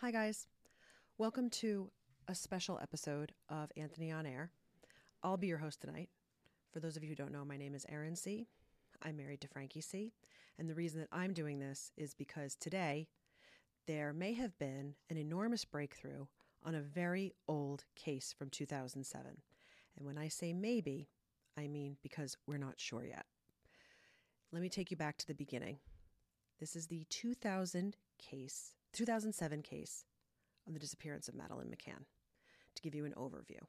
Hi, guys. Welcome to a special episode of Anthony on Air. I'll be your host tonight. For those of you who don't know, my name is Erin C. I'm married to Frankie C. And the reason that I'm doing this is because today there may have been an enormous breakthrough on a very old case from 2007. And when I say maybe, I mean because we're not sure yet. Let me take you back to the beginning. This is the 2000 case, 2007 case of the disappearance of Madeleine McCann. To give you an overview.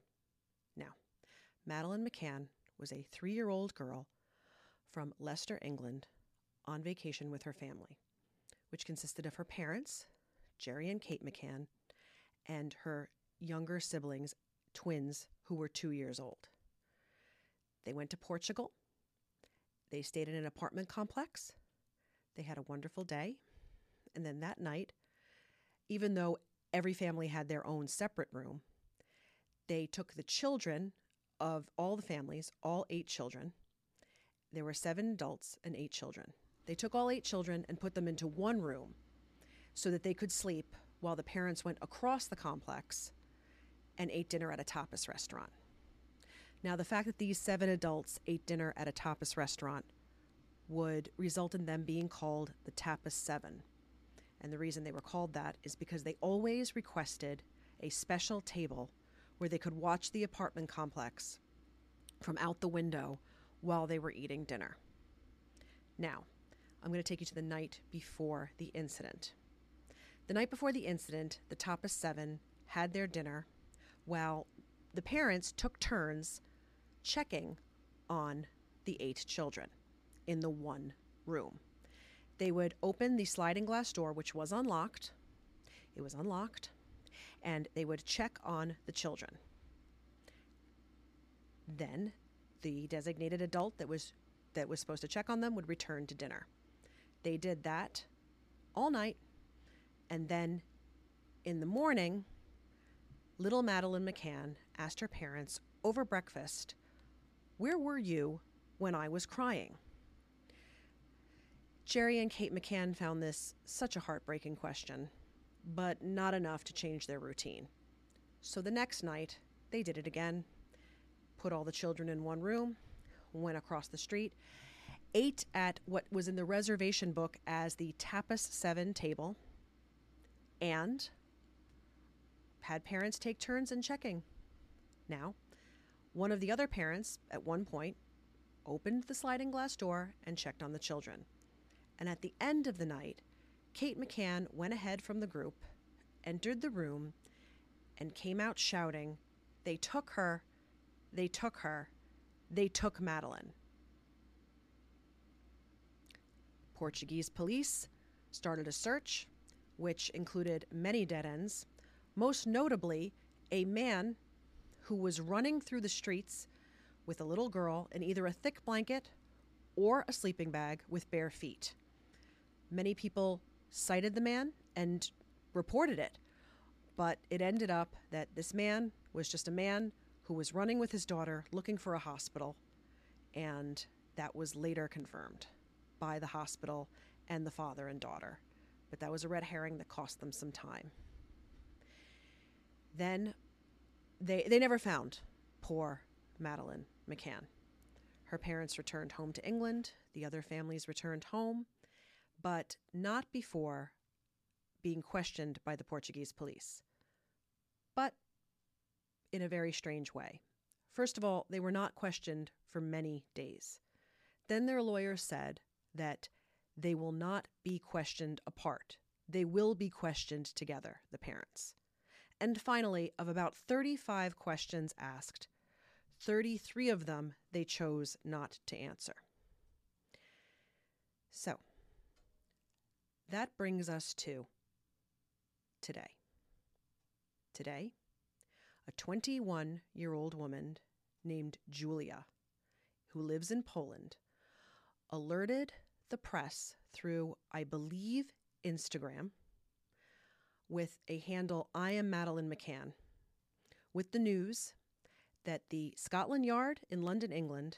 Now, Madeleine McCann was a three year old girl from Leicester, England, on vacation with her family, which consisted of her parents, Gerry and Kate McCann, and her younger siblings, twins, who were two years old. They went to Portugal. They stayed in an apartment complex. They had a wonderful day. And then that night, even though every family had their own separate room, they took the children of all the families, all eight children. There were seven adults and eight children. They took all eight children and put them into one room so that they could sleep while the parents went across the complex and ate dinner at a tapas restaurant. Now, the fact that these seven adults ate dinner at a tapas restaurant would result in them being called the Tapas Seven. And the reason they were called that is because they always requested a special table where they could watch the apartment complex from out the window while they were eating dinner. Now, I'm going to take you to the night before the incident. The night before the incident, the Tapas Seven had their dinner while the parents took turns checking on the eight children in the one room. They would open the sliding glass door, which was unlocked. It was unlocked. And they would check on the children. Then the designated adult that was that was supposed to check on them would return to dinner. They did that all night and then in the morning little Madeleine McCann asked her parents over breakfast, "Where were you when I was crying?" Gerry and Kate McCann found this such a heartbreaking question, but not enough to change their routine. So the next night, they did it again, put all the children in one room, went across the street, ate at what was in the reservation book as the Tapas 7 table, and had parents take turns in checking. Now, one of the other parents, at one point, opened the sliding glass door and checked on the children. And at the end of the night, Kate McCann went ahead from the group, entered the room, and came out shouting, They took her, they took her, they took Madeleine. Portuguese police started a search, which included many dead ends, most notably a man who was running through the streets with a little girl in either a thick blanket or a sleeping bag with bare feet. Many people cited the man and reported it, but it ended up that this man was just a man who was running with his daughter looking for a hospital, and that was later confirmed by the hospital and the father and daughter. But that was a red herring that cost them some time. Then they, they never found poor Madeleine McCann. Her parents returned home to England, the other families returned home, but not before being questioned by the Portuguese police. But in a very strange way. First of all, they were not questioned for many days. Then their lawyer said that they will not be questioned apart. They will be questioned together, the parents. And finally, of about 35 questions asked, 33 of them they chose not to answer. So, that brings us to today. Today, a 21 year old woman named Julia, who lives in Poland, alerted the press through, I believe, Instagram with a handle I am Madeleine McCann with the news that the Scotland Yard in London, England,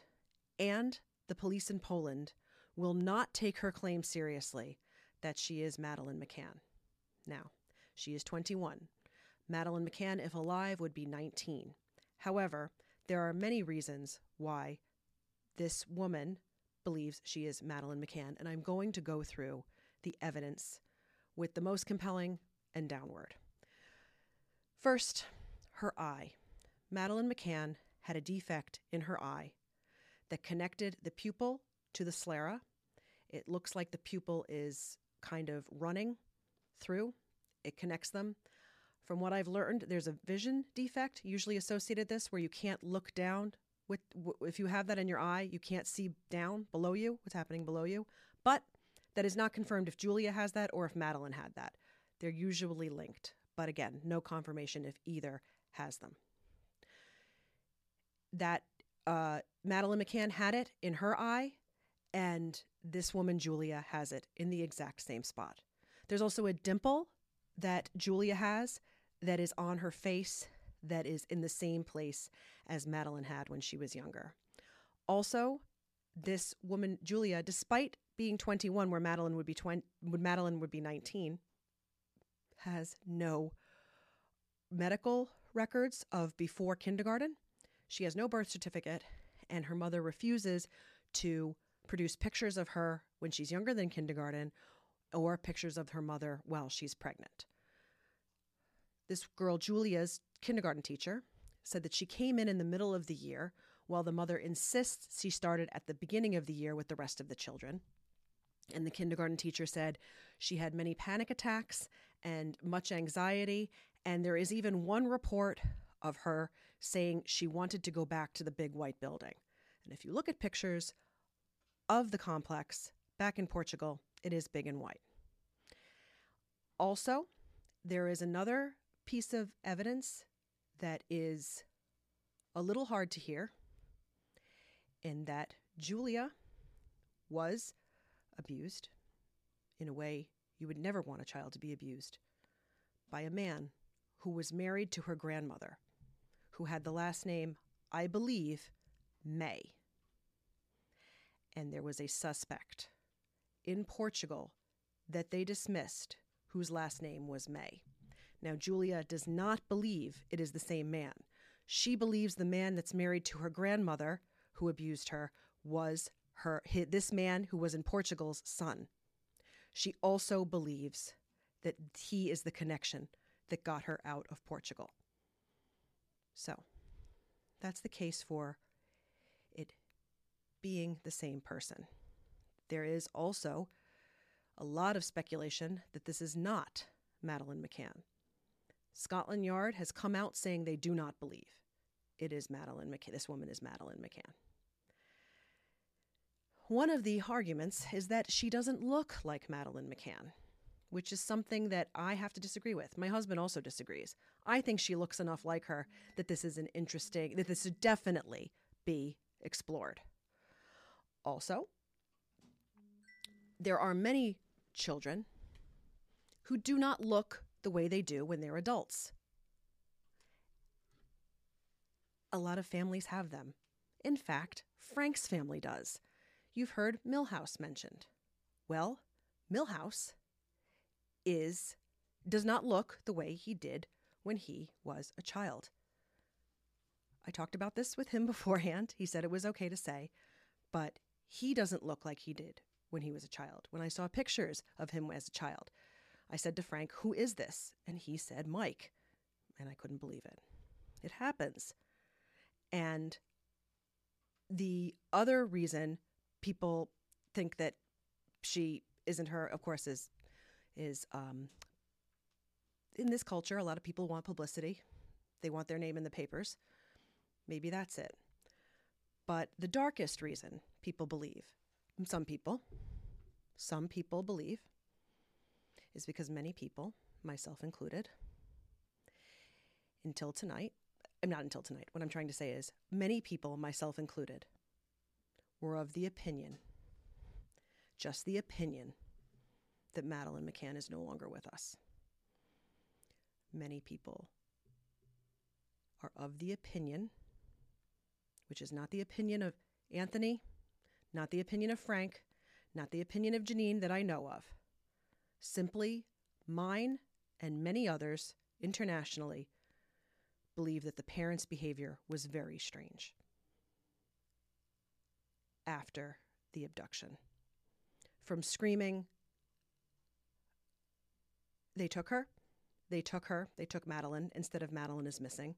and the police in Poland will not take her claim seriously that she is Madeleine McCann. Now, She is 21. Madeleine McCann, if alive, would be 19. However, there are many reasons why this woman believes she is Madeleine McCann, and I'm going to go through the evidence with the most compelling and downward. First, her eye. Madeleine McCann had a defect in her eye that connected the pupil to the sclera. It looks like the pupil is kind of running through, it connects them. From what I've learned, there's a vision defect usually associated with this where you can't look down with if you have that in your eye, you can't see down below you what's happening below you. But that is not confirmed if Julia has that or if Madeleine had that. They're usually linked, but again, no confirmation if either has them. That uh, Madeleine McCann had it in her eye, and this woman, Julia, has it in the exact same spot. There's also a dimple that Julia has that is on her face that is in the same place as Madeleine had when she was younger. Also, this woman Julia, despite being 21, where Madeleine would be 20, would Madeleine would be 19, has no medical records of before kindergarten. She has no birth certificate, and her mother refuses to produce pictures of her when she's younger than kindergarten or pictures of her mother while she's pregnant. This girl, Julia's kindergarten teacher, said that she came in in the middle of the year while the mother insists she started at the beginning of the year with the rest of the children. And the kindergarten teacher said she had many panic attacks and much anxiety. And there is even one report of her saying she wanted to go back to the big white building. And if you look at pictures of the complex back in Portugal, it is big and white. Also, there is another piece of evidence that is a little hard to hear in that Julia was abused in a way you would never want a child to be abused by a man who was married to her grandmother, who had the last name, I believe, May. And there was a suspect in Portugal that they dismissed whose last name was May. Now, Julia does not believe it is the same man. She believes the man that's married to her grandmother, who abused her, was her this man who was in Portugal's son. She also believes that he is the connection that got her out of Portugal. So, that's the case for being the same person. There is also a lot of speculation that this is not Madeleine McCann. Scotland Yard has come out saying they do not believe it is Madeleine McCann. This woman is Madeleine McCann. One of the arguments is that she doesn't look like Madeleine McCann, which is something that I have to disagree with. My husband also disagrees. I think she looks enough like her that this is an interesting, that this should definitely be explored. Also, there are many children who do not look the way they do when they're adults. A lot of families have them. In fact, Frank's family does. You've heard Millhouse mentioned. Well, Millhouse is does not look the way he did when he was a child. I talked about this with him beforehand. He said it was okay to say, but he doesn't look like he did when he was a child. When I saw pictures of him as a child, I said to Frank, Who is this? And he said, Mike. And I couldn't believe it. It happens. And the other reason people think that she isn't her, of course, is is um, in this culture, a lot of people want publicity. They want their name in the papers. Maybe that's it. But the darkest reason people believe, some people, some people believe is because many people, myself included, until tonight, I'm not until tonight, what I'm trying to say is many people, myself included, were of the opinion, just the opinion, that Madeleine McCann is no longer with us. Many people are of the opinion, which is not the opinion of Anthony, not the opinion of Frank, not the opinion of Janine that I know of, simply mine and many others internationally believe that the parents' behavior was very strange after the abduction. From screaming, they took her. They took her. They took Madeleine instead of Madeleine is missing.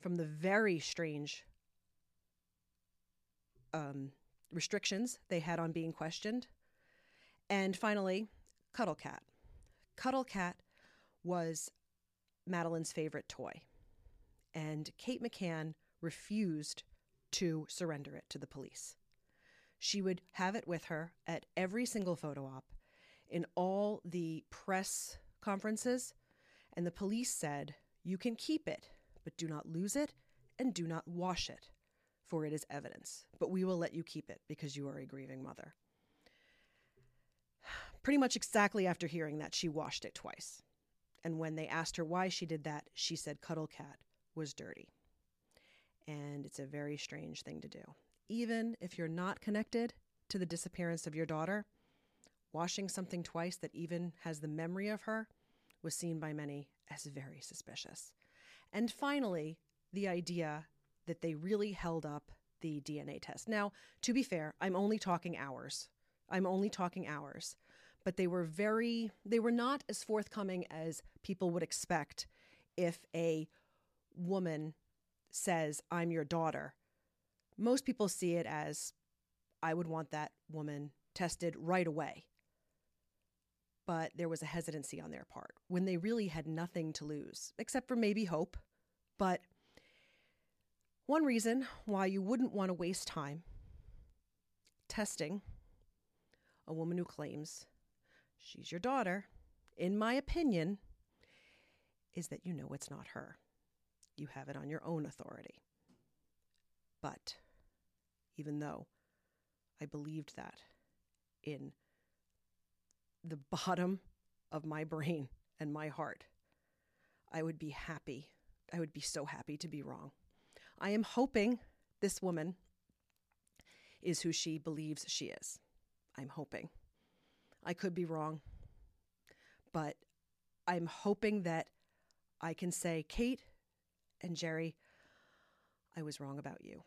From the very strange um, restrictions they had on being questioned. And finally, Cuddle Cat. Cuddle Cat was Madeleine's favorite toy. And Kate McCann refused to surrender it to the police. She would have it with her at every single photo op, in all the press conferences, and the police said, You can keep it, but do not lose it and do not wash it, for it is evidence. But we will let you keep it because you are a grieving mother. Pretty much exactly after hearing that, she washed it twice. And when they asked her why she did that, she said Cuddle Cat was dirty. And it's a very strange thing to do. Even if you're not connected to the disappearance of your daughter, washing something twice that even has the memory of her was seen by many as very suspicious. And finally, the idea that they really held up the DNA test. Now, to be fair, I'm only talking hours. I'm only talking hours. But they were very, they were not as forthcoming as people would expect if a woman says, I'm your daughter. Most people see it as, I would want that woman tested right away but there was a hesitancy on their part when they really had nothing to lose, except for maybe hope. But one reason why you wouldn't want to waste time testing a woman who claims she's your daughter, in my opinion, is that you know it's not her. You have it on your own authority. But even though I believed that in the bottom of my brain and my heart, I would be happy. I would be so happy to be wrong. I am hoping this woman is who she believes she is. I'm hoping. I could be wrong, but I'm hoping that I can say, Kate and Gerry, I was wrong about you.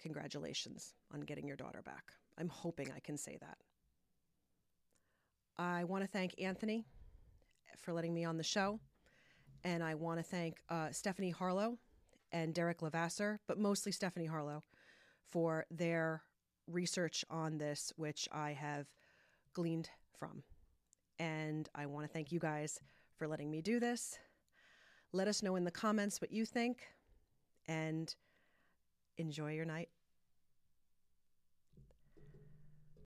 Congratulations on getting your daughter back. I'm hoping I can say that. I want to thank Anthony for letting me on the show. And I want to thank uh, Stephanie Harlow and Derek Lavasser, but mostly Stephanie Harlow, for their research on this, which I have gleaned from. And I want to thank you guys for letting me do this. Let us know in the comments what you think and enjoy your night.